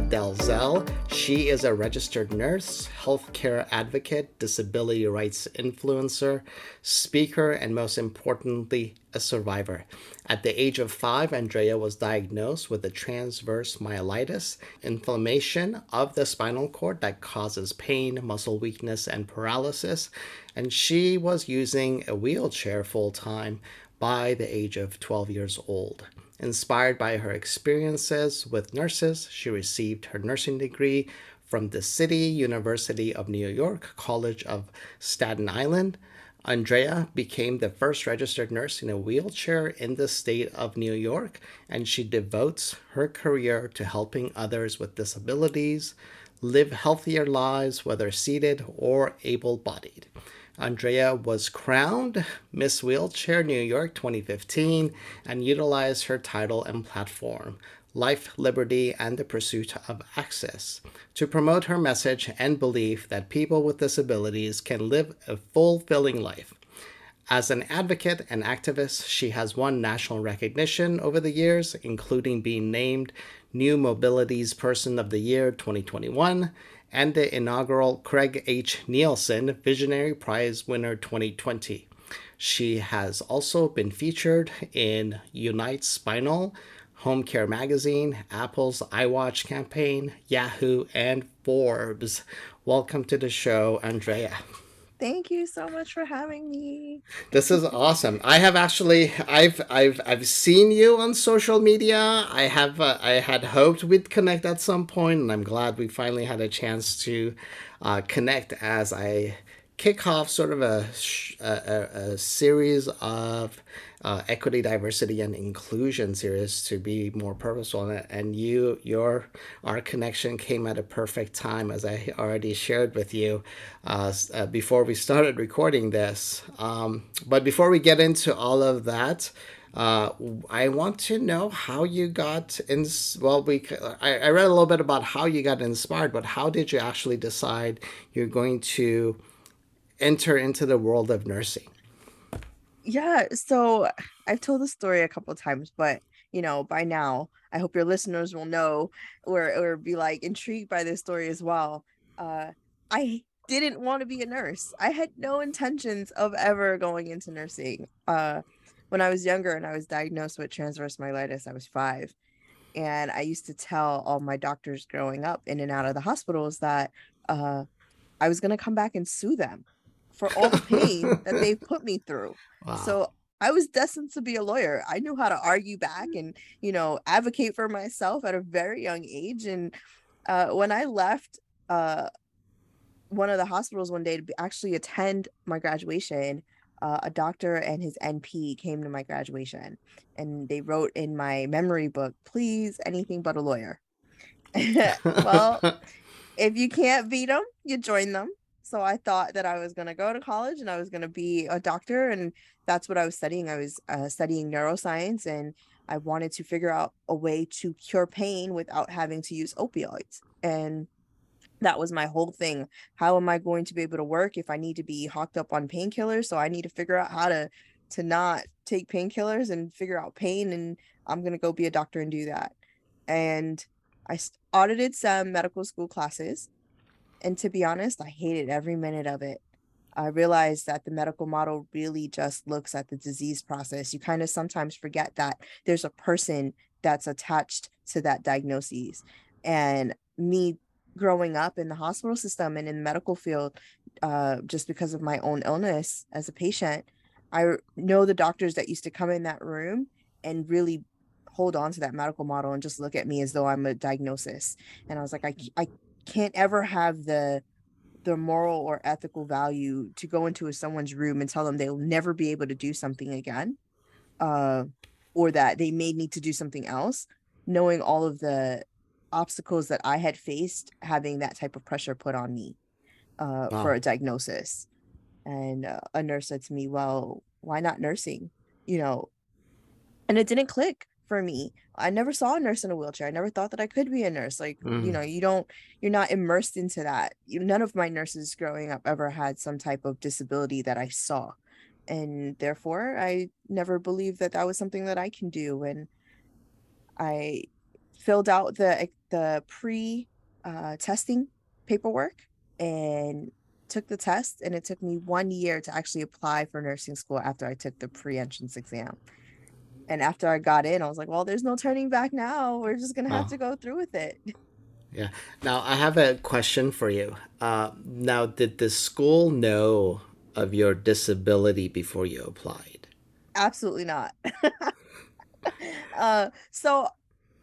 Dalzell. She is a registered nurse, healthcare advocate, disability rights influencer, speaker, and most importantly, a survivor. At the age of five, Andrea was diagnosed with a transverse myelitis, inflammation of the spinal cord that causes pain, muscle weakness, and paralysis. And she was using a wheelchair full time by the age of 12 years old. Inspired by her experiences with nurses, she received her nursing degree from the City University of New York College of Staten Island Andrea became the first registered nurse in a wheelchair in the state of New York, and she devotes her career to helping others with disabilities live healthier lives, whether seated or able bodied. Andrea was crowned Miss Wheelchair New York 2015 and utilized her title and platform life, liberty, and the pursuit of access, to promote her message and belief that people with disabilities can live a fulfilling life. As an advocate and activist, she has won national recognition over the years, including being named New Mobility's Person of the Year 2021 and the inaugural Craig H. Neilsen Visionary Prize winner 2020. She has also been featured in United Spinal, Home Care Magazine, Apple's iWatch campaign, Yahoo, and Forbes. Welcome to the show, Andrea. Thank you so much for having me. This is awesome. I have actually I've I've I've seen you on social media. I have uh, I had hoped we'd connect at some point and I'm glad we finally had a chance to uh, connect as I kick off sort of a, a, a series of uh, equity, diversity, and inclusion series to be more purposeful. And you, your, our connection came at a perfect time, as I already shared with you uh, uh, before we started recording this. Um, but before we get into all of that, uh, I want to know how you got in. Well, we I, I read a little bit about how you got inspired, but how did you actually decide you're going to enter into the world of nursing? Yeah, so I've told the story a couple times, but you know, by now, I hope your listeners will know or or be like intrigued by this story as well. Uh, I didn't want to be a nurse. I had no intentions of ever going into nursing. Uh, when I was younger and I was diagnosed with transverse myelitis, I was five. And I used to tell all my doctors growing up in and out of the hospitals that uh, I was going to come back and sue them for all the pain that they've put me through. Wow. So I was destined to be a lawyer. I knew how to argue back and, you know, advocate for myself at a very young age. And uh, when I left uh, one of the hospitals one day to actually attend my graduation, uh, a doctor and his NP came to my graduation and they wrote in my memory book, please, anything but a lawyer. well, if you can't beat them, you join them. So I thought that I was going to go to college and I was going to be a doctor. And that's what I was studying. I was uh, studying neuroscience and I wanted to figure out a way to cure pain without having to use opioids. And that was my whole thing. How am I going to be able to work if I need to be hocked up on painkillers? So I need to figure out how to to not take painkillers and figure out pain and I'm going to go be a doctor and do that. And I audited some medical school classes and to be honest, I hated every minute of it. I realized that the medical model really just looks at the disease process. You kind of sometimes forget that there's a person that's attached to that diagnosis. And me growing up in the hospital system and in the medical field, uh, just because of my own illness as a patient, I know the doctors that used to come in that room and really hold on to that medical model and just look at me as though I'm a diagnosis. And I was like, I, I can't ever have the the moral or ethical value to go into someone's room and tell them they'll never be able to do something again uh, or that they may need to do something else knowing all of the obstacles that i had faced having that type of pressure put on me uh, wow. for a diagnosis. And uh, a nurse said to me well why not nursing? You know? And it didn't click for me. I never saw a nurse in a wheelchair. I never thought that I could be a nurse. Like, mm. you know, you don't, you're not immersed into that. You, none of my nurses growing up ever had some type of disability that I saw. And therefore, I never believed that that was something that I can do. And I filled out the the pre uh, testing paperwork and took the test. And it took me one year to actually apply for nursing school after I took the pre entrance exam and after I got in, I was like, well, there's no turning back now. We're just gonna have oh. to go through with it. Yeah. Now I have a question for you. Uh, now, did the school know of your disability before you applied? Absolutely not. uh, so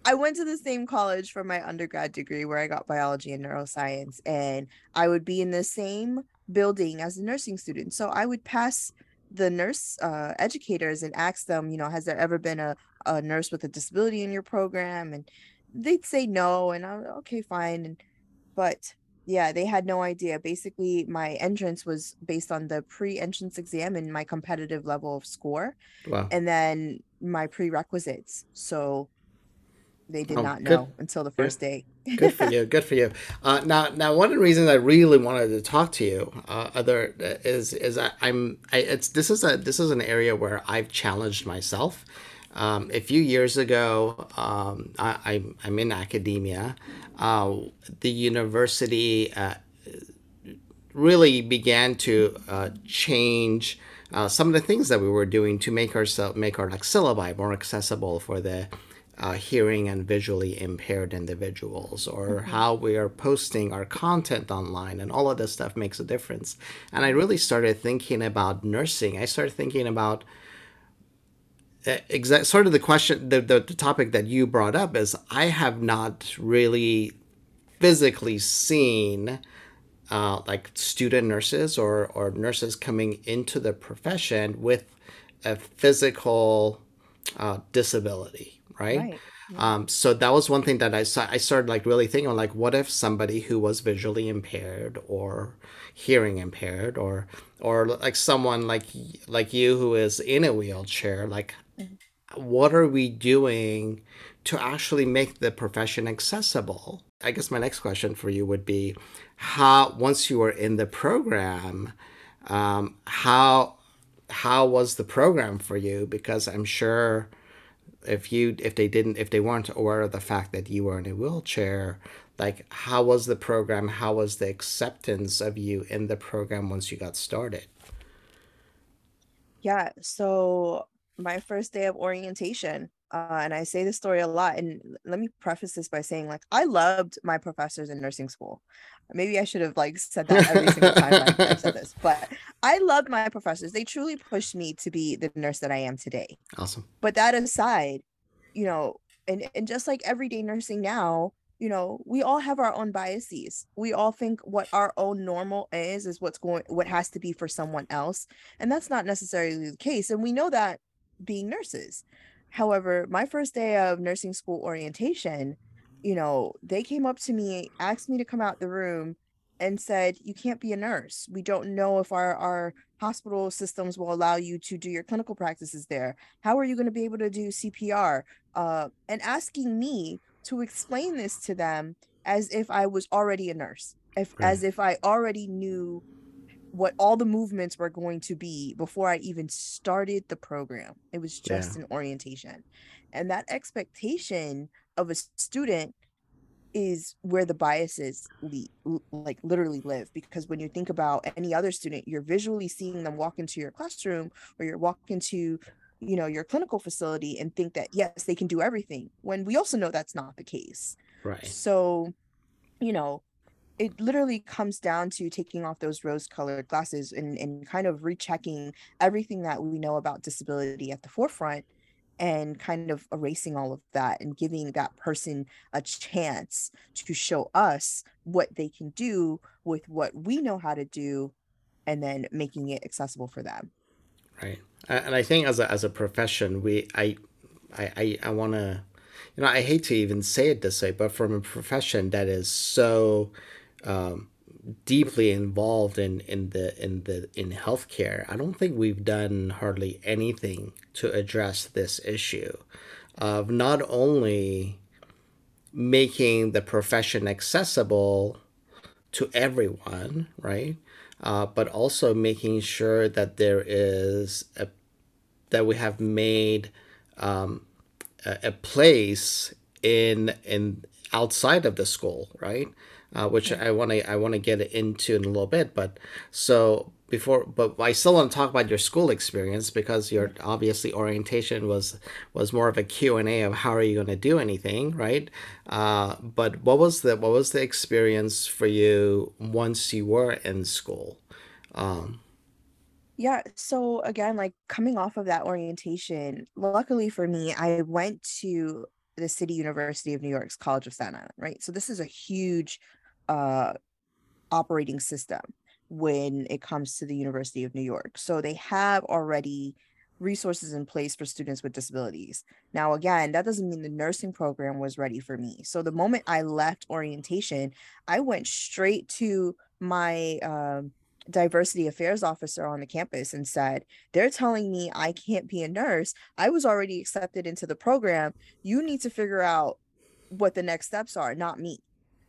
I went to the same college for my undergrad degree where I got biology and neuroscience, and I would be in the same building as a nursing student. So I would pass the nurse uh, educators and ask them, you know, has there ever been a, a nurse with a disability in your program? And they'd say no, and I'm okay, fine. And but yeah, they had no idea. Basically, my entrance was based on the pre-entrance exam and my competitive level of score, wow. and then my prerequisites. So they did oh, not know until the first yeah. day. good for you. Good for you. Uh, now, now, one of the reasons I really wanted to talk to you, uh, other is is I, am I, it's this is a this is an area where I've challenged myself. Um, a few years ago, um, I, I'm I'm in academia. Uh, the university uh, really began to uh, change. Uh, some of the things that we were doing to make our make our like syllabi more accessible for the uh, hearing and visually impaired individuals or mm-hmm. how we are posting our content online and all of this stuff makes a difference. And i really started thinking about nursing. I started thinking about uh, exact sort of the question the, the, the topic that you brought up is i have not really physically seen uh, like student nurses or, or nurses coming into the profession with a physical uh, disability right? right. Um, so that was one thing that I saw. I started like really thinking like, what if somebody who was visually impaired or hearing impaired, or or like someone like like you who is in a wheelchair, like, mm-hmm. what are we doing to actually make the profession accessible? I guess my next question for you would be, how once you were in the program, um, how how was the program for you? Because I'm sure if you if they didn't if they weren't aware of the fact that you were in a wheelchair like how was the program? How was the acceptance of you in the program once you got started? Yeah so my first day of orientation uh, and i say this story a lot and let me preface this by saying like i loved my professors in nursing school maybe i should have like said that every single time i said this but i loved my professors. They truly pushed me to be the nurse that i am today. Awesome. But that aside you know and and just like everyday nursing now you know we all have our own biases. We all think what our own normal is is what's going what has to be for someone else and that's not necessarily the case and we know that being nurses. However, my first day of nursing school orientation, you know, they came up to me, asked me to come out the room, and said, You can't be a nurse. We don't know if our, our hospital systems will allow you to do your clinical practices there. How are you going to be able to do CPR? Uh, and asking me to explain this to them as if I was already a nurse, if, right. as if I already knew what all the movements were going to be before I even started the program. It was just yeah. an orientation. And that expectation of a student is where the biases lead, like literally live because when you think about any other student you're visually seeing them walk into your classroom or you're walk into you know your clinical facility and think that yes they can do everything when we also know that's not the case. Right. So you know it literally comes down to taking off those rose colored glasses and, and kind of rechecking everything that we know about disability at the forefront and kind of erasing all of that and giving that person a chance to show us what they can do with what we know how to do and then making it accessible for them. Right. And i think as a, as a profession we i i i, I want to you know i hate to even say it this way but from a profession that is so um, deeply involved in in the in the in healthcare, I don't think we've done hardly anything to address this issue of not only making the profession accessible to everyone, right? Uh, but also making sure that there is a that we have made um, a, a place in in outside of the school, right? Uh, which I want to I want to get into in a little bit. But so before, but I still want to talk about your school experience because your obviously orientation was was more of a Q and A of how are you going to do anything, right? Uh, but what was the what was the experience for you once you were in school? Um, yeah, so again, like coming off of that orientation, luckily for me, I went to the City University of New York's College of Staten Island, right? So this is a huge uh, operating system when it comes to the University of New York. So they have already resources in place for students with disabilities. Now, again, that doesn't mean the nursing program was ready for me. So the moment I left orientation, I went straight to my um, diversity affairs officer on the campus and said, They're telling me I can't be a nurse. I was already accepted into the program. You need to figure out what the next steps are, not me.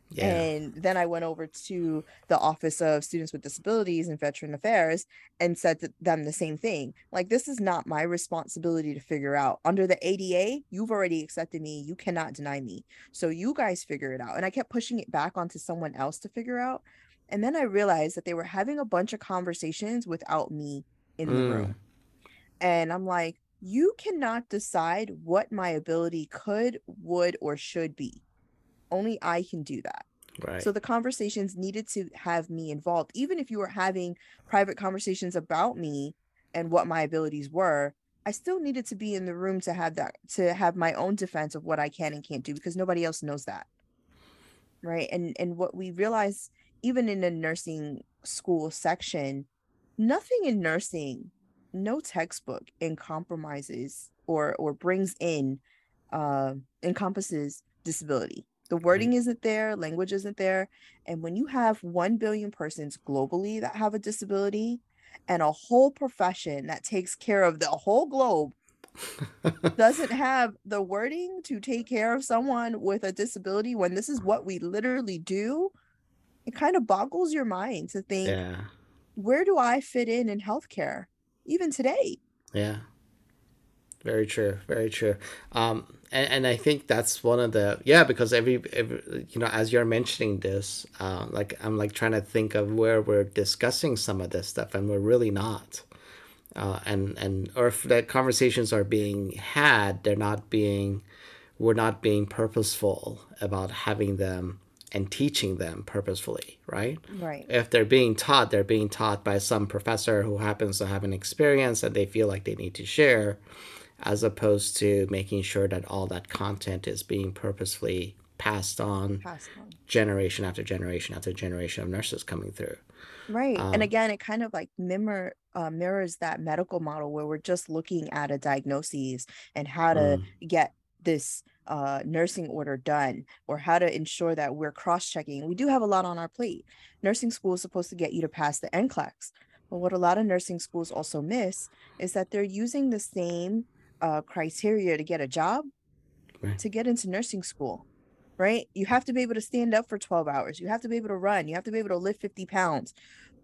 Yeah. And then I went over to the Office of Students with Disabilities and Veteran Affairs and said to them the same thing. Like, this is not my responsibility to figure out. Under the ADA, you've already accepted me. You cannot deny me. So you guys figure it out. And I kept pushing it back onto someone else to figure out. And then I realized that they were having a bunch of conversations without me in the mm. room. And I'm like, you cannot decide what my ability could, would, or should be only I can do that. Right. So the conversations needed to have me involved. Even if you were having private conversations about me and what my abilities were, I still needed to be in the room to have that to have my own defense of what I can and can't do because nobody else knows that. Right. And and what we realize even in the nursing school section, nothing in nursing, no textbook compromises or or brings in uh encompasses disability the mm-hmm. wording isn't there, language isn't there. And when you have 1 billion persons globally that have a disability and a whole profession that takes care of the whole globe doesn't have the wording to take care of someone with a disability when this is what we literally do, it kind of boggles your mind to think, yeah. where do I fit in in healthcare, even today? Yeah. Very true. Very true. Um, and, and I think that's one of the yeah because every, every you know as you're mentioning this, uh, like I'm like trying to think of where we're discussing some of this stuff, and we're really not. Uh, and and or if the conversations are being had, they're not being, we're not being purposeful about having them and teaching them purposefully, right? Right. If they're being taught, they're being taught by some professor who happens to have an experience and they feel like they need to share as opposed to making sure that all that content is being purposefully passed on, passed on. generation after generation after generation of nurses coming through. Right. Um, and again, it kind of like mirror, uh, mirrors that medical model where we're just looking at a diagnosis and how to mm. get this uh, nursing order done or how to ensure that we're cross checking. We do have a lot on our plate. Nursing school is supposed to get you to pass the NCLEX. But what a lot of nursing schools also miss is that they're using the same uh, criteria to get a job right. to get into nursing school right? You have to be able to stand up for 12 hours. You have to be able to run. You have to be able to lift 50 pounds.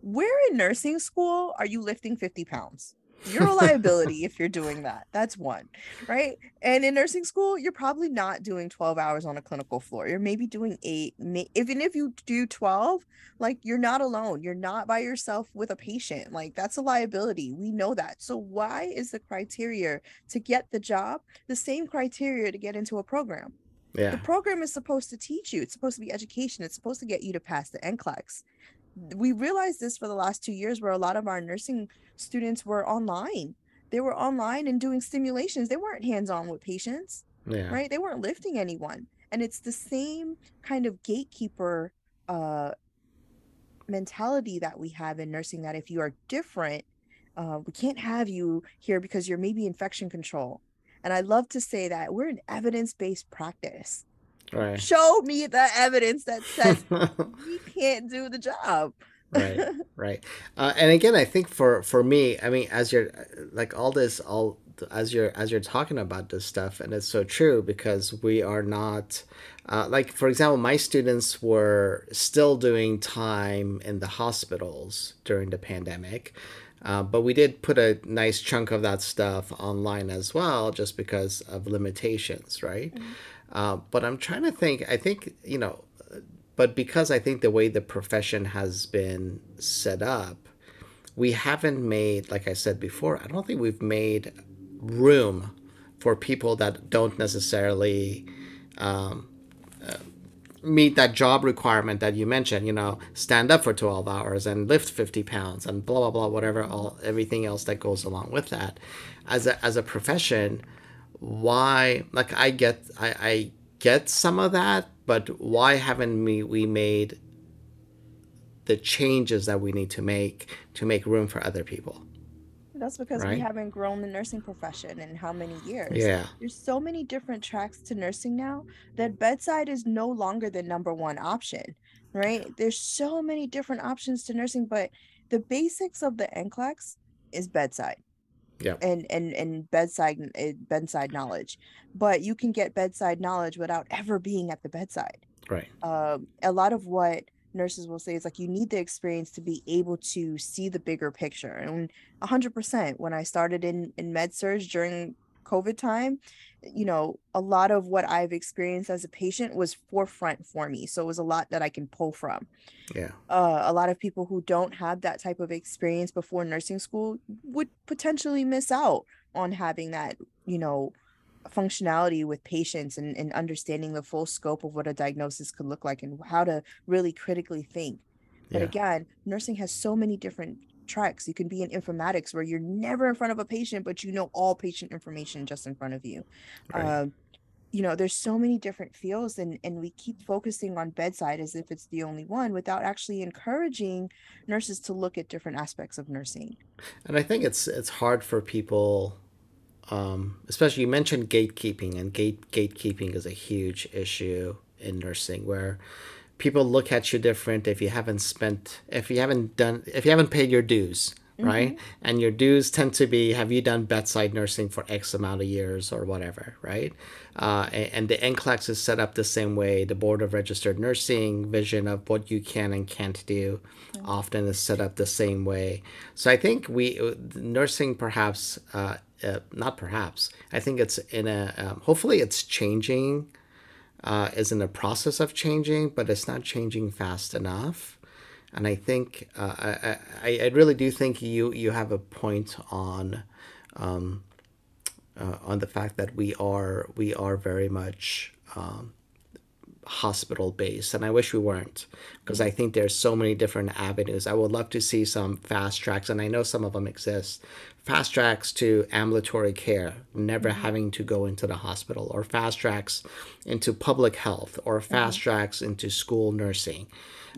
Where in nursing school are you lifting 50 pounds you're a liability if you're doing that. That's one, right? And in nursing school, you're probably not doing 12 hours on a clinical floor. You're maybe doing eight. Even if you do 12, like you're not alone. You're not by yourself with a patient. Like that's a liability. We know that. So why is the criteria to get the job the same criteria to get into a program? Yeah. The program is supposed to teach you. It's supposed to be education. It's supposed to get you to pass the NCLEX we realized this for the last two years where a lot of our nursing students were online they were online and doing stimulations. They weren't hands on with patients, Yeah. right? They weren't lifting anyone. And it's the same kind of gatekeeper uh, mentality that we have in nursing that if you are different, uh, we can't have you here because you're maybe infection control. And I love to say that we're an evidence based practice. Right. Show me the evidence that says we can't do the job. right right uh, and again i think for for me i mean as you're like all this all as you're as you're talking about this stuff and it's so true because we are not uh, like for example my students were still doing time in the hospitals during the pandemic uh, but we did put a nice chunk of that stuff online as well just because of limitations right uh, but i'm trying to think i think you know but because I think the way the profession has been set up, we haven't made, like I said before, I don't think we've made room for people that don't necessarily um, uh, meet that job requirement that you mentioned. You know, stand up for twelve hours and lift fifty pounds and blah blah blah, whatever, all everything else that goes along with that. As a as a profession, why? Like I get, I, I get some of that but why haven't we, we made the changes that we need to make to make room for other people That's because Right. we haven't grown the nursing profession in how many years? yeah There's so many different tracks to nursing now that bedside is no longer the number one option, right? There's so many different options to nursing, but the basics of the NCLEX is bedside. Yep. And and and bedside uh, bedside knowledge, but you can get bedside knowledge without ever being at the bedside right um, a lot of what nurses will say is like you need the experience to be able to see the bigger picture and 100% when i started in in med surg during covid time you know a lot of what i've experienced as a patient was forefront for me. So it was a lot that i can pull from. Yeah. Uh, a lot of people who don't have that type of experience before nursing school would potentially miss out on having that you know functionality with patients and, and understanding the full scope of what a diagnosis could look like and how to really critically think. But yeah. again nursing has so many different tracks you can be in informatics where you're never in front of a patient but you know all patient information just in front of you. Right. Um, you know there's so many different fields and and we keep focusing on bedside as if it's the only one without actually encouraging nurses to look at different aspects of nursing. And i think it's it's hard for people um, especially you mentioned gatekeeping and gate gatekeeping is a huge issue in nursing where people look at you different if you haven't spent if you haven't done if you haven't paid your dues right? And your dues tend to be have you done bedside nursing for x amount of years or whatever right? Uh, and, and the NCLEX is set up the same way. The board of registered nursing vision of what you can and can't do often is set up the same way. So i think we uh, nursing perhaps uh, uh, not perhaps i think it's in a um, hopefully it's changing uh, is in the process of changing, but it's not changing fast enough. And I think uh, I, I, I really do think you you have a point on um, uh, on the fact that we are we are very much um, hospital based, and I wish we weren't because I think there's so many different avenues. I would love to see some fast tracks, and I know some of them exist. Fast tracks to ambulatory care, never having to go into the hospital, or fast tracks into public health, or fast tracks into school nursing.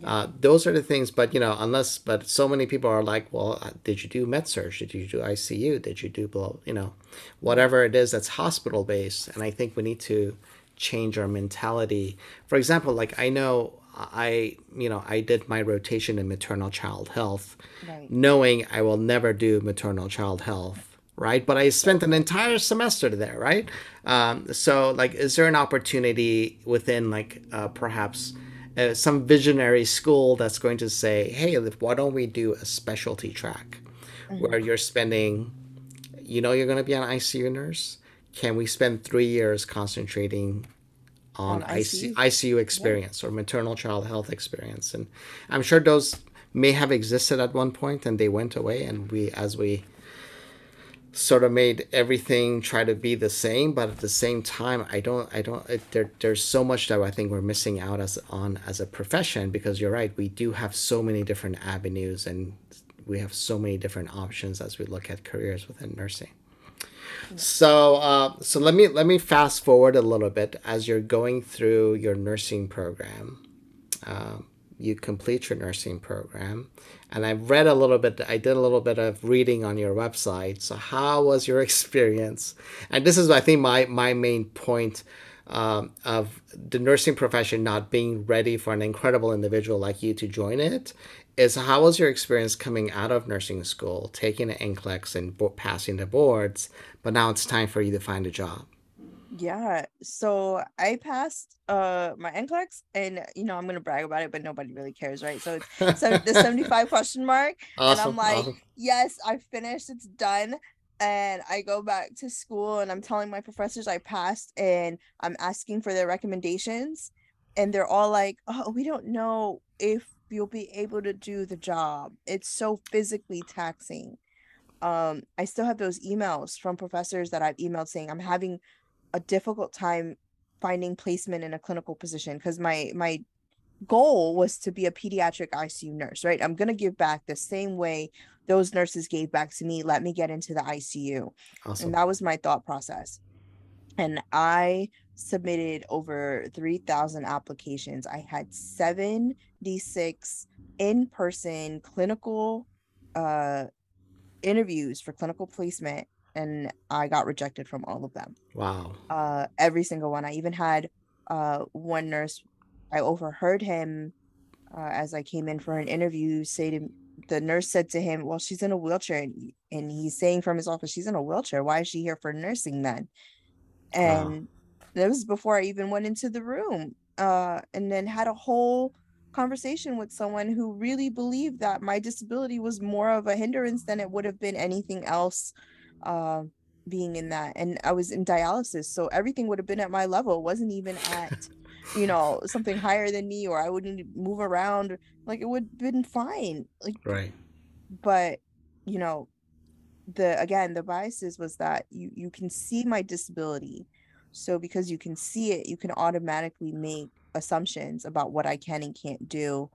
Uh, those are the things, but you know, unless, but so many people are like, well, uh, did you do med surg? Did you do ICU? Did you do, blah, you know, whatever it is that's hospital based? And I think we need to change our mentality. For example, like I know I, you know, I did my rotation in maternal child health, Right. knowing I will never do maternal child health, right? But I spent an entire semester there, right? Um, so, like, is there an opportunity within, like, uh, perhaps uh, some visionary school that's going to say, hey, why don't we do a specialty track where you're spending, you know, you're going to be an ICU nurse? Can we spend three years concentrating on, On ICU, ICU? Experience or maternal child health experience? And I'm sure those may have existed at one point and they went away. And we, as we sort of made everything try to be the same but at the same time i don't i don't it, there there's so much that i think we're missing out as on as a profession because you're right we do have so many different avenues and we have so many different options as we look at careers within nursing So, uh, so let me let me fast forward a little bit as you're going through your nursing program. Uh, you complete your nursing program, and I've read a little bit. I did a little bit of reading on your website. So, how was your experience? And this is, I think, my my main point um, of the nursing profession not being ready for an incredible individual like you to join it is how was your experience coming out of nursing school, taking an NCLEX and bo- passing the boards, but now it's time for you to find a job? Yeah, so I passed uh my NCLEX and you know I'm gonna brag about it, but nobody really cares, right? So it's so the 75 question mark, and I'm like, awesome. yes, I finished, it's done. And I go back to school and I'm telling my professors I passed and I'm asking for their recommendations, and they're all like, Oh, we don't know if you'll be able to do the job. It's so physically taxing. Um, I still have those emails from professors that I've emailed saying I'm having a difficult time finding placement in a clinical position because my my goal was to be a pediatric ICU nurse, right? I'm going to give back the same way those nurses gave back to me. Let me get into the ICU. Awesome. And that was my thought process. And I submitted over 3,000 applications. I had 76 in person clinical uh, interviews for clinical placement, and I got rejected from all of them Wow. uh every single one. I even had uh one nurse I overheard him uh, as I came in for an interview say to the nurse said to him, "Well, she's in a wheelchair." And, and he's saying from his office, "She's in a wheelchair. Why is she here for nursing then?" Wow. And that was before I even went into the room. Uh and then had a whole conversation with someone who really believed that my disability was more of a hindrance than it would have been anything else uh, being in that and i was in dialysis so everything would have been at my level. Wasn't even at you know something higher than me or i wouldn't move around. Like it would have been fine like Right. but you know the again the biases was that you you can see my disability. So because you can see it you can automatically make assumptions about what i can and can't do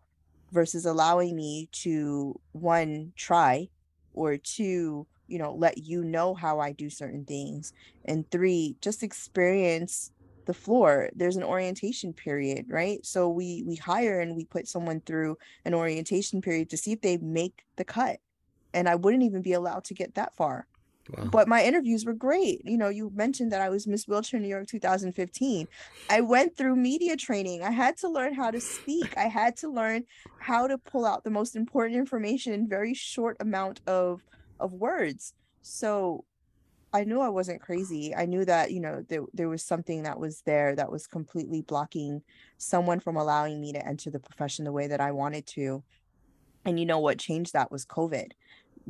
versus allowing me to one try or two you know let you know how i do certain things and three just experience the floor. There's an orientation period right? So we we hire and we put someone through an orientation period to see if they make the cut and i wouldn't even be allowed to get that far Wow. but my interviews were great. You know, you mentioned that I was Miss Wheelchair New York 2015. I went through media training. I had to learn how to speak. I had to learn how to pull out the most important information in very short amount of of words. So I knew I wasn't crazy. I knew that, you know, there, there was something that was there that was completely blocking someone from allowing me to enter the profession the way that I wanted to. And you know what changed that was COVID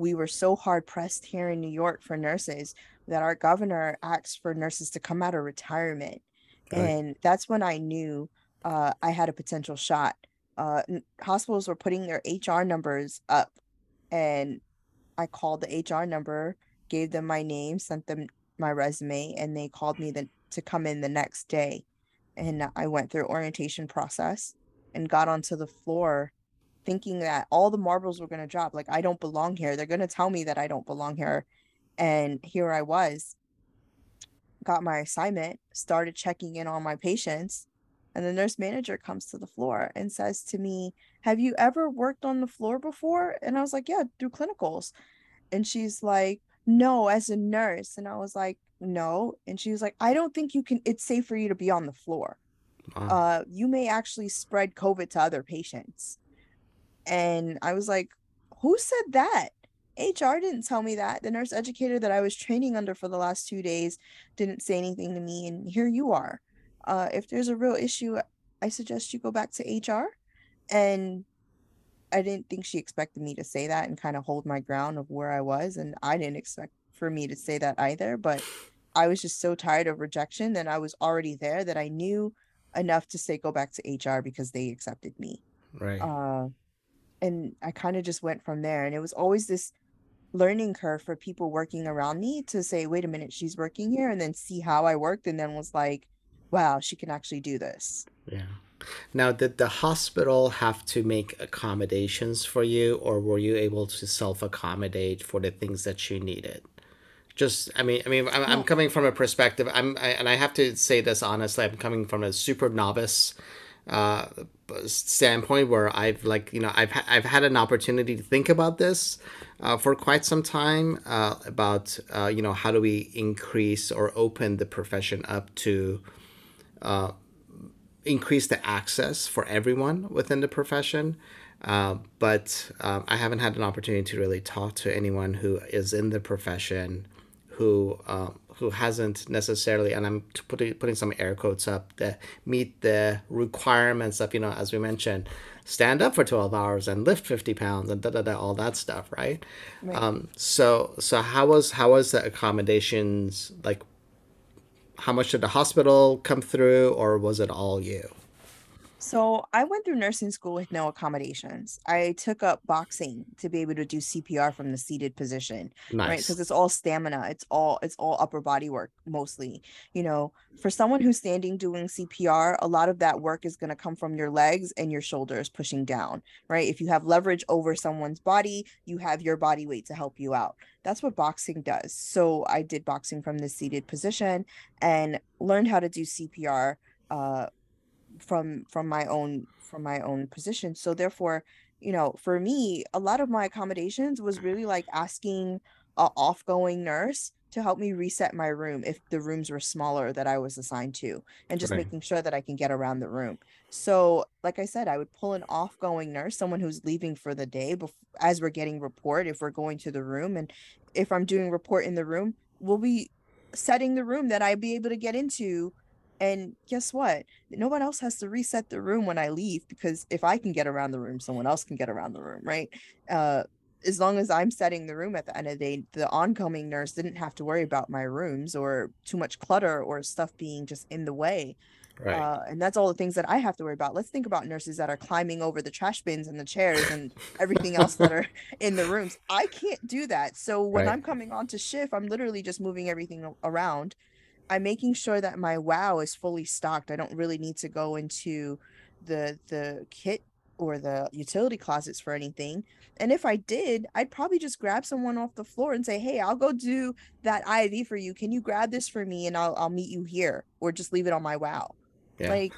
we were so hard pressed here in New York for nurses that our governor asked for nurses to come out of retirement. Right. And that's when I knew uh, I had a potential shot. Uh, hospitals were putting their HR numbers up, and I called the HR number, gave them my name, sent them my resume, and they called me the, to come in the next day. And I went through orientation process and got onto the floor thinking that all the marbles were going to drop. Like, I don't belong here. They're going to tell me that I don't belong here. And here I was, got my assignment, started checking in on my patients. And the nurse manager comes to the floor and says to me, Have you ever worked on the floor before? And I was like, Yeah, through clinicals. And she's like, No, as a nurse. And I was like, No. And she was like, I don't think you can, it's safe for you to be on the floor. Wow. Uh, you may actually spread COVID to other patients. And I was like, who said that? HR didn't tell me that. The nurse educator that I was training under for the last two days didn't say anything to me. And here you are. Uh, if there's a real issue, I suggest you go back to HR. And I didn't think she expected me to say that and kind of hold my ground of where I was. And I didn't expect for me to say that either. But I was just so tired of rejection and I was already there that I knew enough to say go back to HR because they accepted me. right. Uh, and I kind of just went from there. And it was always this learning curve for people working around me to say, wait a minute, she's working here, and then see how I worked, and then was like, wow, she can actually do this. yeah. Now, did the hospital have to make accommodations for you, or were you able to self accommodate for the things that you needed? just i mean i mean i'm, I'm coming from a perspective i'm I, and i have to say this honestly i'm coming from a super novice uh standpoint where i've like you know i've ha- i've had an opportunity to think about this uh, for quite some time uh, about uh, you know how do we increase or open the profession up to uh, increase the access for everyone within the profession. Uh, but um, I haven't had an opportunity to really talk to anyone who is in the profession who uh, who hasn't necessarily, and I'm putting putting some air quotes up that meet the requirements of you know as we mentioned, stand up for twelve hours and lift fifty pounds and da da da all that stuff, right? right. Um, so so how was how was the accommodations like? How much did the hospital come through, or was it all you? So I went through nursing school with no accommodations. I took up boxing to be able to do CPR from the seated position, nice. right? Because it's all stamina. It's all it's all upper body work mostly. You know, for someone who's standing doing CPR, a lot of that work is going to come from your legs and your shoulders pushing down, right? If you have leverage over someone's body, you have your body weight to help you out. That's what boxing does. So I did boxing from the seated position and learned how to do CPR uh, from from my own from my own position so therefore you know for me a lot of my accommodations was really like asking a off-going nurse to help me reset my room if the rooms were smaller that I was assigned to and just okay. making sure that I can get around the room. So, like I said, I would pull an off-going nurse, someone who's leaving for the day before, as we're getting report if we're going to the room and if I'm doing report in the room, we'll be setting the room that I'd be able to get into and guess what? No one else has to reset the room when I leave because if I can get around the room, someone else can get around the room, right? Uh, as long as I'm setting the room at the end of the day, the oncoming nurse didn't have to worry about my rooms or too much clutter or stuff being just in the way. Right. Uh, and that's all the things that I have to worry about. Let's think about nurses that are climbing over the trash bins and the chairs and everything else that are in the rooms. I can't do that. So when right. I'm coming on to shift, I'm literally just moving everything around I'm making sure that my wow is fully stocked. I don't really need to go into the the kit or the utility closets for anything. And if I did, I'd probably just grab someone off the floor and say, "Hey, I'll go do that IV for you. Can you grab this for me and I'll I'll meet you here or just leave it on my wow." Yeah. Like,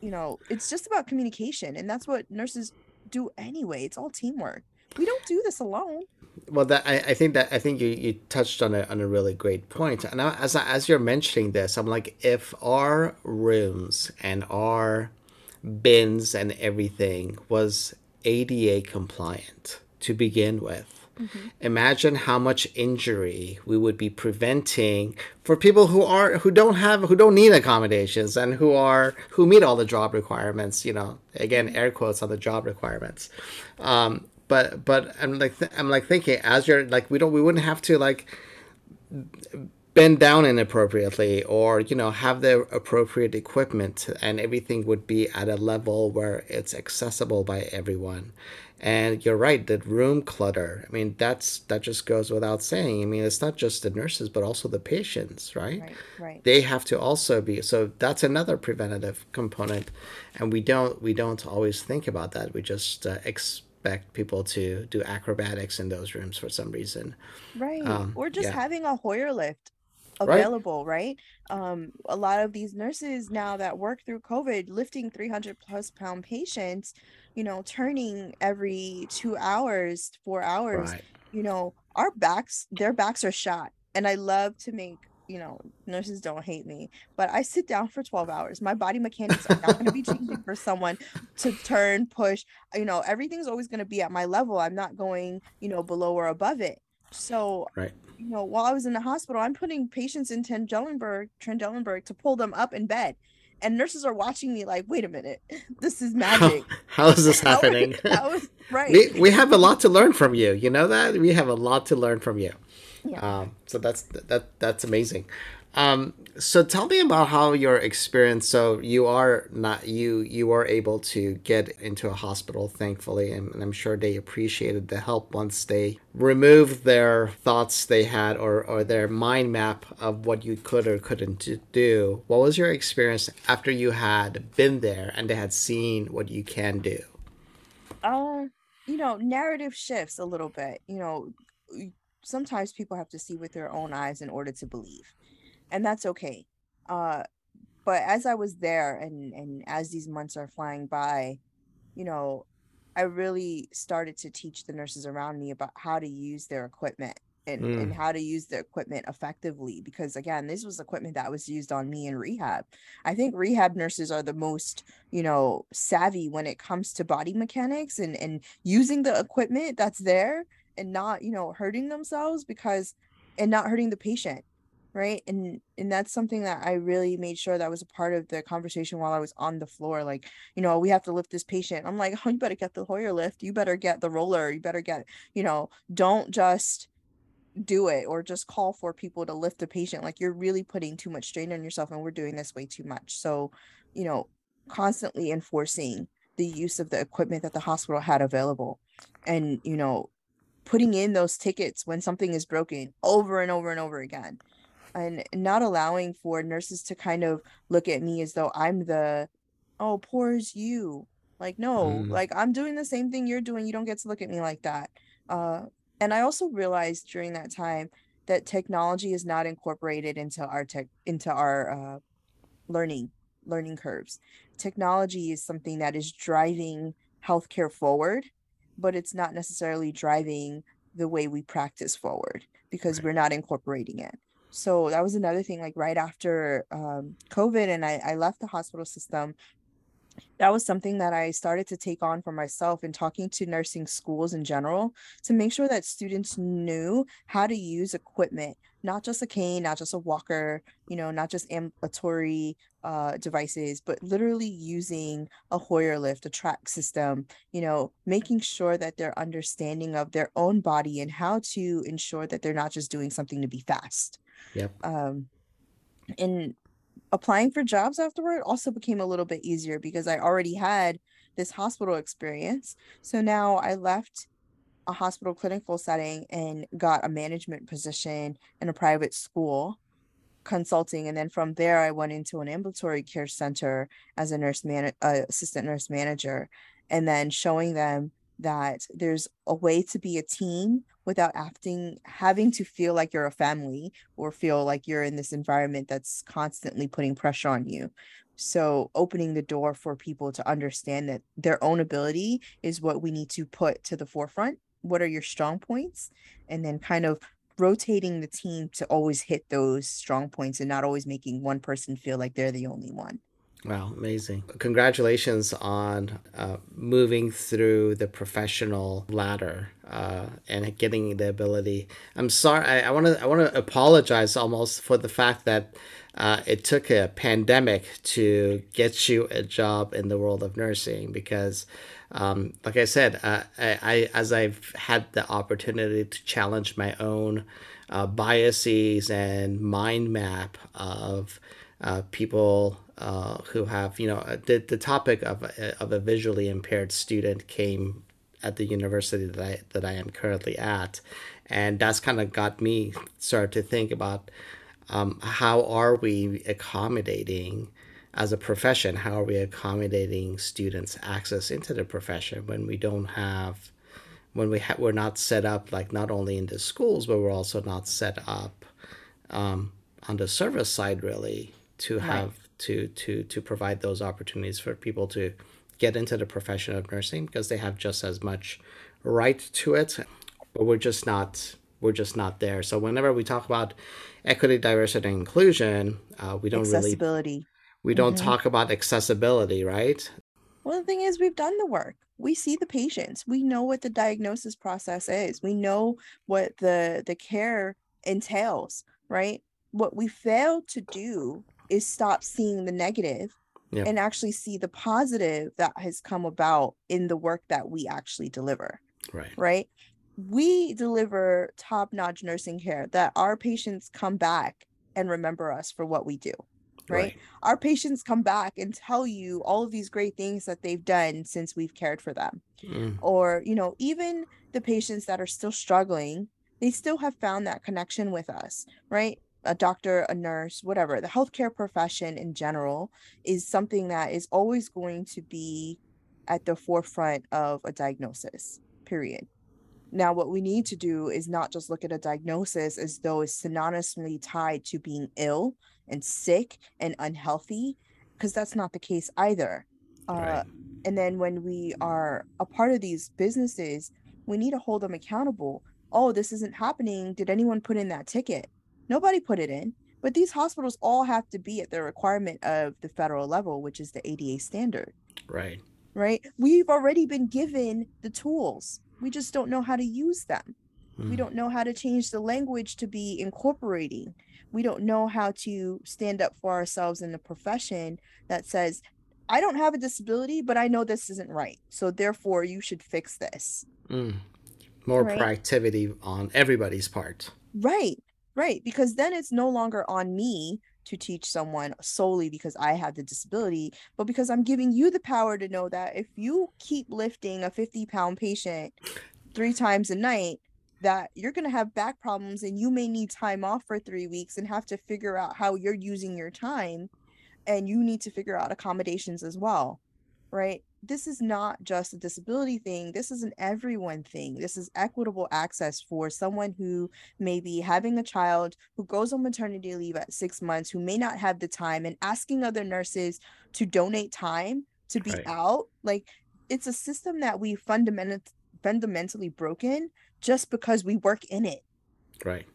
you know, it's just about communication and that's what nurses do anyway. It's all teamwork. We don't do this alone well that I, I think that i think you, you touched on a, on a really great point and as, as you're mentioning this i'm like if our rooms and our bins and everything was ada compliant to begin with Mm-hmm. Imagine how much injury we would be preventing for people who are who don't have who don't need accommodations and who are who meet all the job requirements. You know, again, air quotes on the job requirements. Um, but but I'm like th- I'm like thinking as you're like we don't we wouldn't have to like bend down inappropriately or you know have the appropriate equipment and everything would be at a level where it's accessible by everyone. And you're right that room clutter i mean that's that just goes without saying. I mean it's not just the nurses but also the patients right? Right, right. they have to also be so that's another preventative component. And we don't we don't always think about that. We just uh, ex- expect people to do acrobatics in those rooms for some reason. Right. Um, or just yeah. having a Hoyer lift available, right. right? Um, a lot of these nurses now that work through COVID, lifting 300 plus pound patients, you know, turning every two hours, four hours, right. you know, our backs, their backs are shot. And I love to make you know, nurses don't hate me, but I sit down for 12 hours. My body mechanics are not going to be changing for someone to turn, push. You know, everything's always going to be at my level. I'm not going, you know, below or above it. So, right. you know, while I was in the hospital, I'm putting patients in Trendelenburg, Trendelenburg to pull them up in bed. And nurses are watching me like, wait a minute, this is magic. how, how is this happening? how is, right. We, we have a lot to learn from you. You know that? We have a lot to learn from you. Yeah. Um, so that's that that's amazing. Um, so tell me about how your experience. So you are not you you are able to get into a hospital, thankfully, and, and I'm sure they appreciated the help once they removed their thoughts they had or or their mind map of what you could or couldn't do. What was your experience after you had been there and they had seen what you can do? Uh, you know, narrative shifts a little bit. You know, sometimes people have to see with their own eyes in order to believe and that's okay uh but as i was there and and as these months are flying by you know i really started to teach the nurses around me about how to use their equipment and, mm. and how to use the equipment effectively because again this was equipment that was used on me in rehab i think rehab nurses are the most you know savvy when it comes to body mechanics and and using the equipment that's there and not you know hurting themselves because and not hurting the patient right? And and that's something that i really made sure that was a part of the conversation while i was on the floor like you know we have to lift this patient. I'm like oh you better get the hoyer lift. You better get the roller. You better get you know don't just do it or just call for people to lift the patient. Like you're really putting too much strain on yourself and we're doing this way too much. So you know constantly enforcing the use of the equipment that the hospital had available. And you know putting in those tickets when something is broken over and over and over again and not allowing for nurses to kind of look at me as though I'm the oh poor is you like no mm. like I'm doing the same thing you're doing you don't get to look at me like that uh and I also realized during that time that technology is not incorporated into our tech into our uh, learning learning curves. Technology is something that is driving healthcare forward, but it's not necessarily driving the way we practice forward because right. we're not incorporating it. So that was another thing. Like right after um, COVID, and I, I left the hospital system that was something that I started to take on for myself in talking to nursing schools in general to make sure that students knew how to use equipment, not just a cane, not just a walker, you know, not just ambulatory uh, devices, but literally using a Hoyer lift, a track system, you know, making sure that they're understanding of their own body and how to ensure that they're not just doing something to be fast. Yep. Um, and applying for jobs afterward also became a little bit easier because I already had this hospital experience. So now I left a hospital clinical setting and got a management position in a private school consulting and then from there I went into an ambulatory care center as a nurse man uh, assistant nurse manager and then showing them that there's a way to be a team without acting having to feel like you're a family or feel like you're in this environment that's constantly putting pressure on you. So opening the door for people to understand that their own ability is what we need to put to the forefront. What are your strong points? And then kind of rotating the team to always hit those strong points and not always making one person feel like they're the only one Wow, amazing. Congratulations on uh, moving through the professional ladder uh, and getting the ability. I'm sorry, I want to I want to apologize almost for the fact that uh, it took a pandemic to get you a job in the world of nursing because um, like I said, uh, I, I, as I've had the opportunity to challenge my own uh, biases and mind map of uh, people uh, who have, you know, the, the topic of, uh, of a visually impaired student came at the university that I, that I am currently at. And that's kind of got me start to think about um, how are we accommodating as a profession, how are we accommodating students' access into the profession when we don't have, when we ha- we're not set up like not only in the schools, but we're also not set up um, on the service side really to have to to to provide those opportunities for people to get into the profession of nursing because they have just as much right to it but we're just not we're just not there. So whenever we talk about equity diversity and inclusion uh, we don't really we don't mm-hmm. talk about accessibility right? Well the thing is we've done the work. We see the patients. We know what the diagnosis process is. We know what the the care entails right? What we fail to do is stop seeing the negative yep. and actually see the positive that has come about in the work that we actually deliver. Right. Right. We deliver top notch nursing care that our patients come back and remember us for what we do. Right? right? Our patients come back and tell you all of these great things that they've done since we've cared for them. Mm. Or, you know, even the patients that are still struggling, they still have found that connection with us, right? A doctor, a nurse, whatever, the healthcare profession in general is something that is always going to be at the forefront of a diagnosis, period. Now, what we need to do is not just look at a diagnosis as though it's synonymously tied to being ill and sick and unhealthy, because that's not the case either. Uh, Right. and then when we are a part of these businesses, we need to hold them accountable. Oh, this isn't happening. Did anyone put in that ticket? Nobody put it in. But these hospitals all have to be at the requirement of the federal level, which is the ADA standard Right. right? We've already been given the tools. We just don't know how to use them. We Mm. don't know how to change the language to be incorporating. We don't know how to stand up for ourselves in a profession that says, I don't have a disability, but I know this isn't right. So therefore, you should fix this. Mm. More Right. proactivity on everybody's part. Right, right. Because then it's no longer on me to teach someone solely because I have the disability, but because I'm giving you the power to know that if you keep lifting a 50 pound patient three times a night, that you're going to have back problems and you may need time off for three weeks and have to figure out how you're using your time. And you need to figure out accommodations as well, right? This is not just a disability thing. This is an everyone thing. This is equitable access for someone who may be having a child who goes on maternity leave at six months, who may not have the time, and asking other nurses to donate time to be Right. out. Like it's a system that we fundamental fundamentally broken just because we work in it, Right.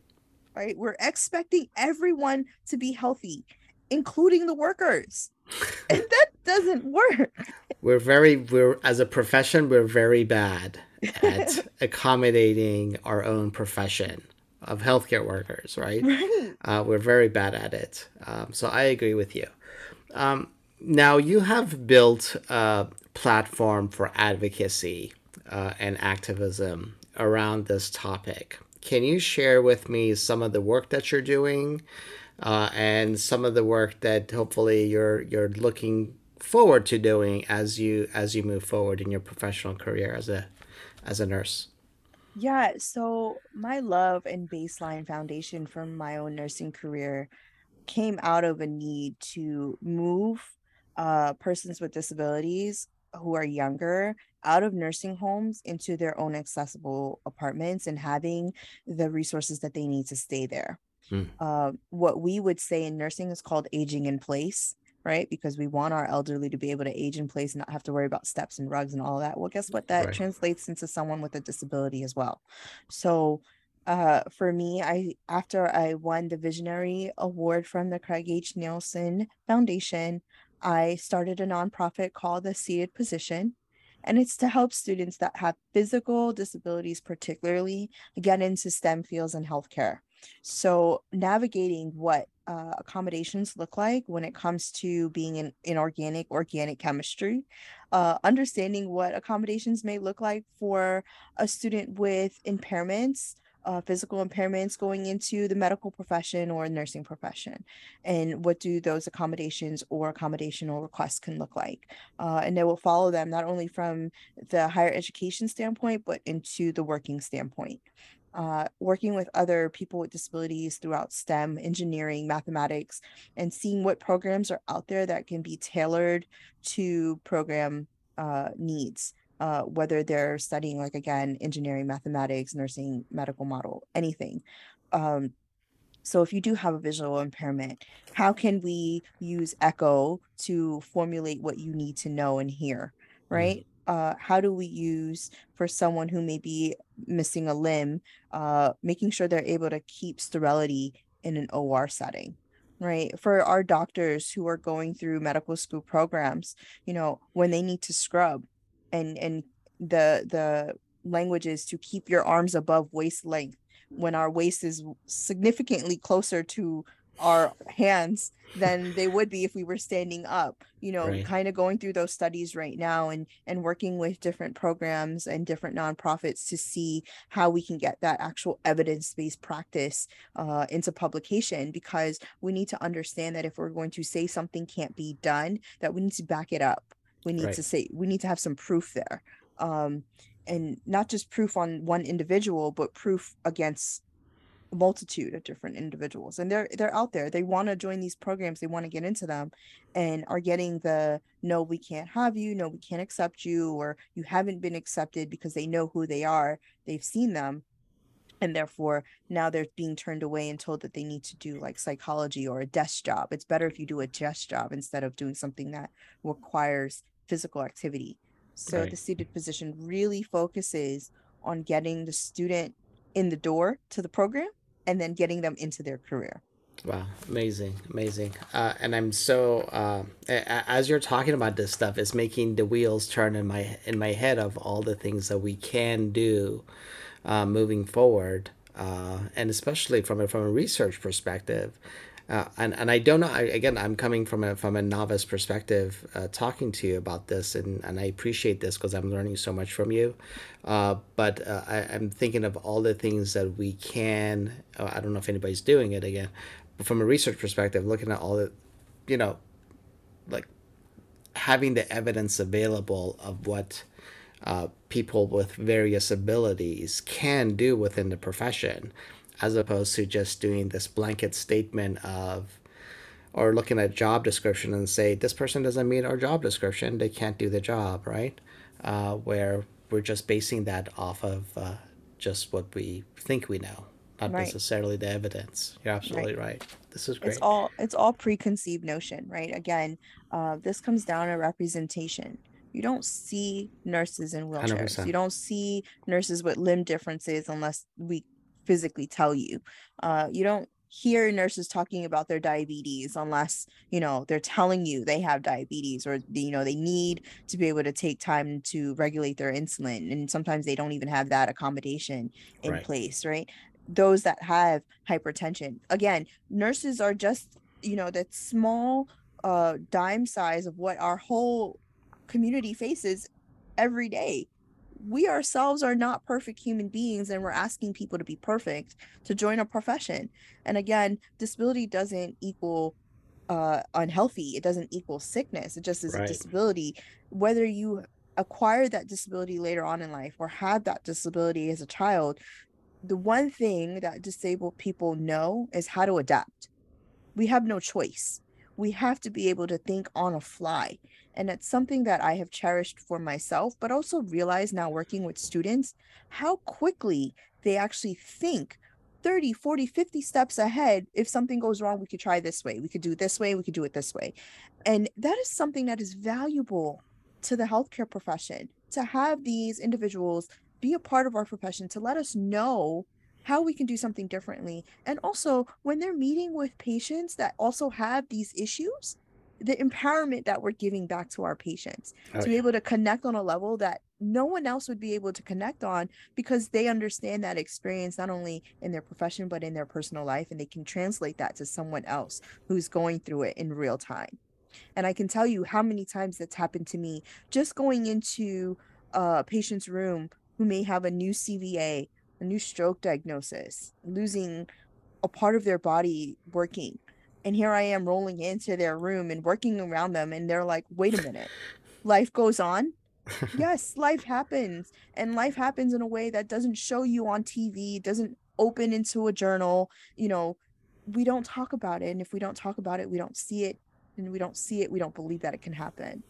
right? We're expecting everyone to be healthy, including the workers. And that doesn't work. We're very we're as a profession we're very bad at accommodating our own profession of healthcare workers, right? right. Uh, we're very bad at it. Um, so I agree with you. Um, now you have built a platform for advocacy uh, and activism around this topic. Can you share with me some of the work that you're doing uh, and some of the work that hopefully you're you're looking forward to doing as you as you move forward in your professional career as a as a nurse? Yeah, so my love and baseline foundation from my own nursing career came out of a need to move uh, persons with disabilities who are younger out of nursing homes into their own accessible apartments and having the resources that they need to stay there. Hmm. Uh, what we would say in nursing is called aging in place. Right, because we want our elderly to be able to age in place and not have to worry about steps and rugs and all that. Well, guess what? That Right. translates into someone with a disability as well. So, uh, for me, I after I won the Visionary Award from the Craig H. Neilsen Foundation, I started a nonprofit called the Seated Position, and it's to help students that have physical disabilities, particularly, get into STEM fields and healthcare. So, navigating what uh, accommodations look like when it comes to being in inorganic organic chemistry, uh, understanding what accommodations may look like for a student with impairments, uh, physical impairments going into the medical profession or nursing profession, and what do those accommodations or accommodational requests can look like. Uh, and they will follow them not only from the higher education standpoint, but into the working standpoint. Uh, working with other people with disabilities throughout STEM, engineering, mathematics, and seeing what programs are out there that can be tailored to program uh, needs uh, whether they're studying like again engineering mathematics nursing medical model anything. Um, so if you do have a visual impairment how can we use echo to formulate what you need to know and hear right uh, how do we use for someone who may be missing a limb uh, making sure they're able to keep sterility in an or setting right? For our doctors who are going through medical school programs you know when they need to scrub and and the the language is to keep your arms above waist length when our waist is significantly closer to our hands than they would be if we were standing up you know Right. kind of going through those studies right now and and working with different programs and different nonprofits to see how we can get that actual evidence-based practice uh, into publication because we need to understand that if we're going to say something can't be done that we need to back it up we need Right. to say we need to have some proof there um and not just proof on one individual but proof against multitude of different individuals and they're they're out there. They want to join these programs they want to get into them and are getting the no we can't have you no we can't accept you or you haven't been accepted because they know who they are they've seen them and therefore now they're being turned away and told that they need to do like psychology or a desk job. It's better if you do a desk job instead of doing something that requires physical activity. So right. the seated position really focuses on getting the student in the door to the program and then getting them into their career. Wow, amazing, amazing. Uh, and I'm so uh, as you're talking about this stuff, it's making the wheels turn in my in my head of all the things that we can do uh, moving forward, uh, and especially from a, from a research perspective. Uh, and and I don't know. I, again, I'm coming from a from a novice perspective, uh, talking to you about this, and, and I appreciate this because I'm learning so much from you. Uh, but uh, I, am thinking of all the things that we can. Uh, I don't know if anybody's doing it again, but from a research perspective, looking at all the, you know, like having the evidence available of what uh, people with various abilities can do within the profession as opposed to just doing this blanket statement of or looking at job description and say this person doesn't meet our job description they can't do the job right uh, where we're just basing that off of uh, just what we think we know not right. necessarily the evidence you're absolutely right. right. this is great it's all it's all preconceived notion right again uh, this comes down to representation you don't see nurses in wheelchairs 100%. you don't see nurses with limb differences unless we physically tell you. Uh, you don't hear nurses talking about their diabetes unless you know they're telling you they have diabetes or you know they need to be able to take time to regulate their insulin and sometimes they don't even have that accommodation in right. place right those that have hypertension again nurses are just you know that small uh dime size of what our whole community faces every day we ourselves are not perfect human beings and we're asking people to be perfect to join a profession. And again disability doesn't equal uh unhealthy. It doesn't equal sickness. It just is right. a disability. Whether you acquire that disability later on in life or had that disability as a child the one thing that disabled people know is how to adapt. We have no choice we have to be able to think on a fly and it's something that I have cherished for myself, but also realize now working with students how quickly they actually think 30, 40, 50 steps ahead. If something goes wrong, we could try this way. We could do this way. We could do it this way. And that is something that is valuable to the healthcare profession to have these individuals be a part of our profession to let us know how we can do something differently. And also, when they're meeting with patients that also have these issues, the empowerment that we're giving back to our patients oh, to be able to connect on a level that no one else would be able to connect on because they understand that experience not only in their profession but in their personal life and they can translate that to someone else who's going through it in real time. And i can tell you how many times that's happened to me. Just going into a patient's room who may have a new cva a new stroke diagnosis losing a part of their body working and here I am rolling into their room and working around them, and they're like, wait a minute, life goes on. yes, life happens. And life happens in a way that doesn't show you on TV, doesn't open into a journal. You know, we don't talk about it. And if we don't talk about it, we don't see it. And we don't see it, we don't believe that it can happen.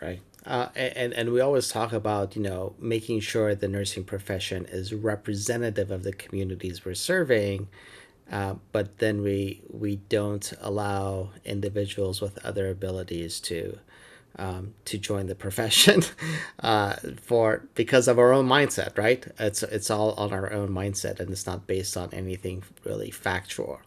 Right. Uh, and, and we always talk about, you know, making sure the nursing profession is representative of the communities we're serving uh, but then we we don't allow individuals with other abilities to um, to join the profession uh, for because of our own mindset, right? It's it's all on our own mindset, and it's not based on anything really factual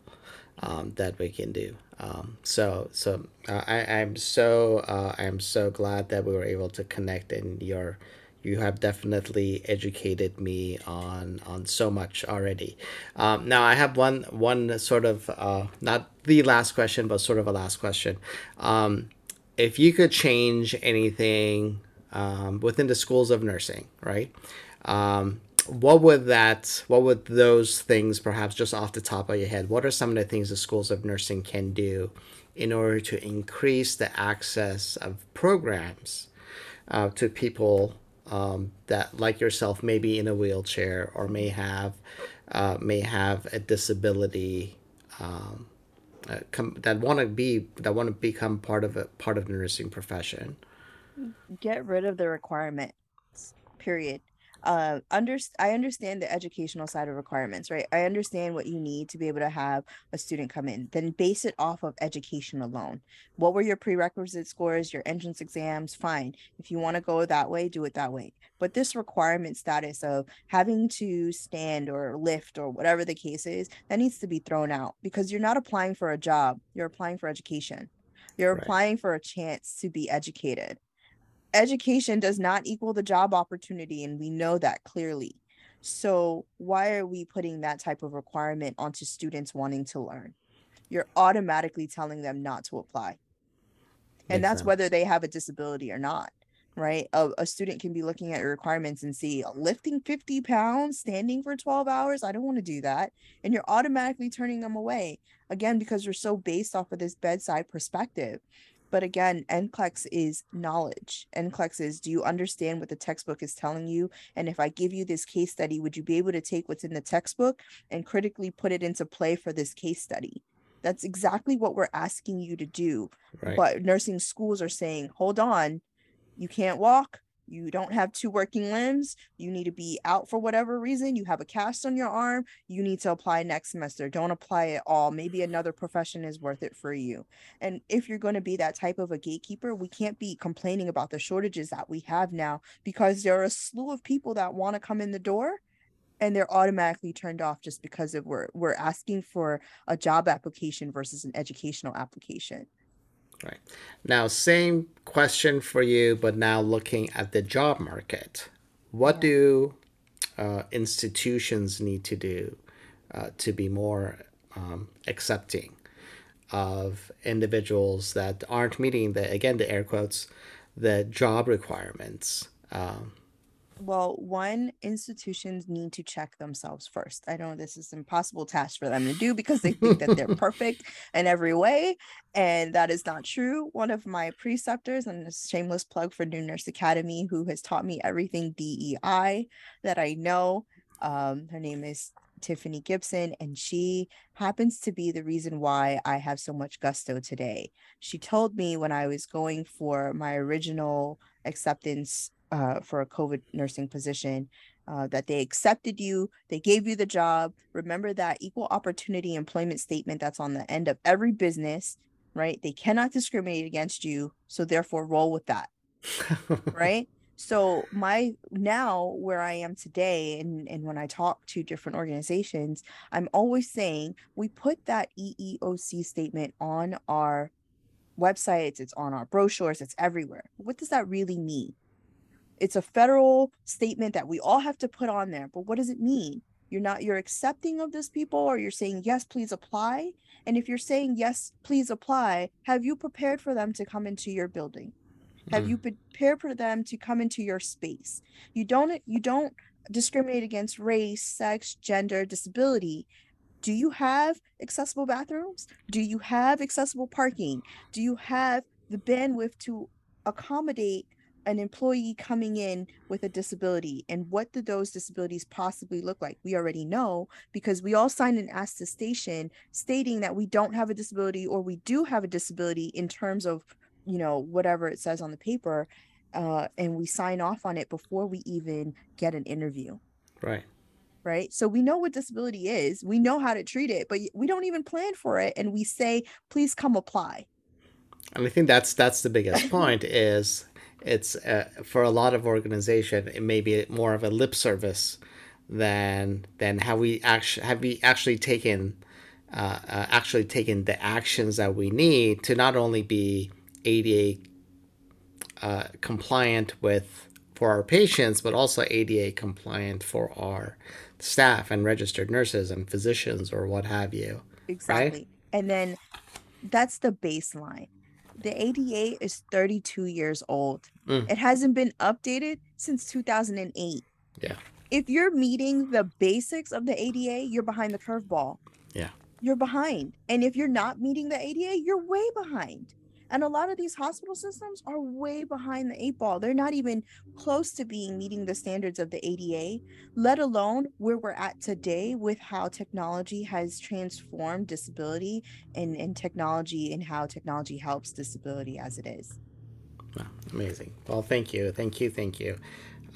um, that we can do. Um, so so uh, I I'm so uh, I'm so glad that we were able to connect in your you have definitely educated me on on so much already. Um, now I have one one sort of uh, not the last question, but sort of a last question. Um, if you could change anything um, within the schools of nursing, right? Um, what would that? What would those things, perhaps just off the top of your head? What are some of the things the schools of nursing can do in order to increase the access of programs uh, to people um, that, like yourself, may be in a wheelchair or may have uh, may have a disability um, uh, that want to be that want to become part of a part of the nursing profession. Get rid of the requirements. Period uh under i understand the educational side of requirements right? I understand what you need to be able to have a student come in then base it off of education alone. What were your prerequisite scores your entrance exams? Fine. If you want to go that way do it that way. But this requirement status of having to stand or lift or whatever the case is that needs to be thrown out because you're not applying for a job you're applying for education. You're right. applying for a chance to be educated education does not equal the job opportunity and we know that clearly. So why are we putting that type of requirement onto students wanting to learn? You're automatically telling them not to apply. And Makes that's sense. whether they have a disability or not right? A, a student can be looking at your requirements and see lifting 50 pounds standing for 12 hours i don't want to do that and you're automatically turning them away again because you're so based off of this bedside perspective but again, NCLEX is knowledge. NCLEX is do you understand what the textbook is telling you? And if I give you this case study, would you be able to take what's in the textbook and critically put it into play for this case study? That's exactly what we're asking you to do. Right. But nursing schools are saying, hold on, you can't walk, you don't have two working limbs, you need to be out for whatever reason, you have a cast on your arm, you need to apply next semester. Don't apply at all. Maybe mm-hmm. another profession is worth it for you. And if you're going to be that type of a gatekeeper, we can't be complaining about the shortages that we have now because there are a slew of people that want to come in the door and they're automatically turned off just because of we're we're asking for a job application versus an educational application. Right. Now, same question for you, but now looking at the job market. What yeah. do uh, institutions need to do uh, to be more um, accepting of individuals that aren't meeting the, again, the air quotes, the job requirements? Um, well, one, institutions need to check themselves first. I know this is an impossible task for them to do because they think that they're perfect in every way. And that is not true. One of my preceptors, and a shameless plug for New Nurse Academy, who has taught me everything DEI that I know. Um, her name is Tiffany Gibson, and she happens to be the reason why I have so much gusto today. She told me when I was going for my original acceptance uh, for a COVID nursing position, uh, that they accepted you, they gave you the job. Remember that equal opportunity employment statement that's on the end of every business, right? They cannot discriminate against you. So therefore, roll with that, right? So my now where I am today, and, and when I talk to different organizations, I'm always saying we put that EEOC statement on our websites, it's on our brochures, it's everywhere. What does that really mean? It's a federal statement that we all have to put on there but what does it mean? You're not you're accepting of this people or you're saying yes please apply and if you're saying yes please apply have you prepared for them to come into your building? Have mm. you prepared for them to come into your space? You don't you don't discriminate against race sex gender disability. Do you have accessible bathrooms? Do you have accessible parking? Do you have the bandwidth to accommodate an employee coming in with a disability and what do those disabilities possibly look like? We already know because we all signed an attestation stating that we don't have a disability or we do have a disability in terms of you know whatever it says on the paper uh, and we sign off on it before we even get an interview. Right. Right? So we know what disability is we know how to treat it but we don't even plan for it and we say please come apply. And i think that's that's the biggest point is it's uh, for a lot of organization it may be more of a lip service than than have we actually have we actually taken uh, uh, actually taken the actions that we need to not only be ADA uh, compliant with for our patients, but also ADA compliant for our staff and registered nurses and physicians or what have you. Exactly. Right? And then that's the baseline the ADA is 32 years old. Mm. It hasn't been updated since 2008. Yeah. If you're meeting the basics of the ADA, you're behind the curveball. Yeah. You're behind. And if you're not meeting the ADA, you're way behind. And a lot of these hospital systems are way behind the eight ball. They're not even close to being meeting the standards of the ADA, let alone where we're at today with how technology has transformed disability and, and technology and how technology helps disability as it is. Wow, amazing. Well, thank you. Thank you. Thank you.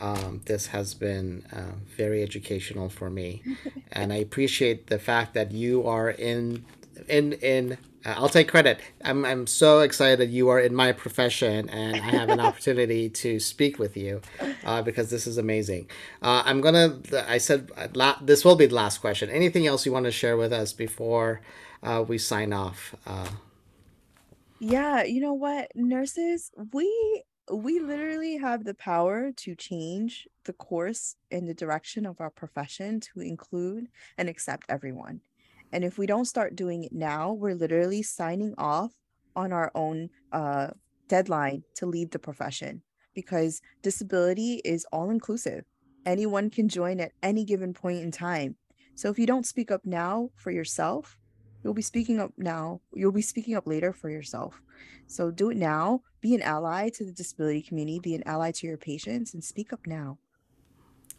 Um, this has been uh, very educational for me, and I appreciate the fact that you are in in in. Uh, I'll take credit. I'm I'm so excited you are in my profession, and I have an opportunity to speak with you, uh, because this is amazing. Uh, I'm gonna. I said la- this will be the last question. Anything else you want to share with us before uh, we sign off? Yeah, you know what, nurses, we we literally have the power to change the course and the direction of our profession to include and accept everyone. And if we don't start doing it now, we're literally signing off on our own uh, deadline to leave the profession because disability is all inclusive. Anyone can join at any given point in time. So if you don't speak up now for yourself, you'll be speaking up now. You'll be speaking up later for yourself. So do it now. Be an ally to the disability community, be an ally to your patients, and speak up now.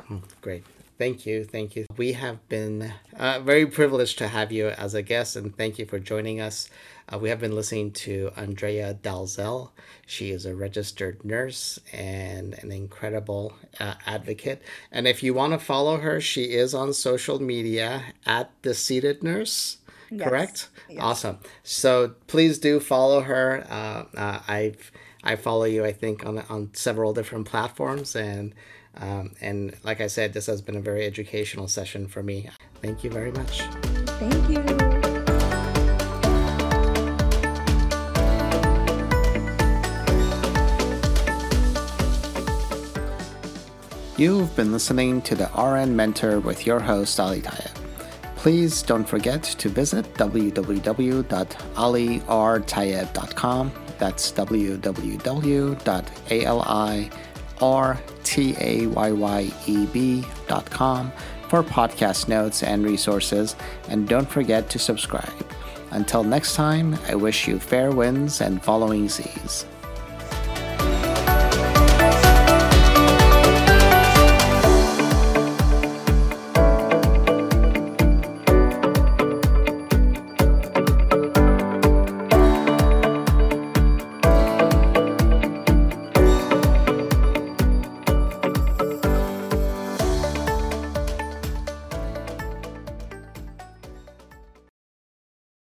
Oh, great. Thank you. Thank you. We have been uh, very privileged to have you as a guest, and thank you for joining us. Uh, we have been listening to Andrea Dalzell. She is a registered nurse and an incredible uh, advocate. And if you want to follow her, she is on social media at the Seated Nurse. Yes. Correct. Yes. Awesome. So please do follow her. Uh, uh, I've I follow you. I think on on several different platforms and. Um, and like I said, this has been a very educational session for me. Thank you very much. Thank you. You've been listening to the RN Mentor with your host, Ali Tayeb. Please don't forget to visit www.alirtayeb.com. That's www.alirtayeb.com for podcast notes and resources. And don't forget to subscribe. Until next time, I wish you fair winds and following seas.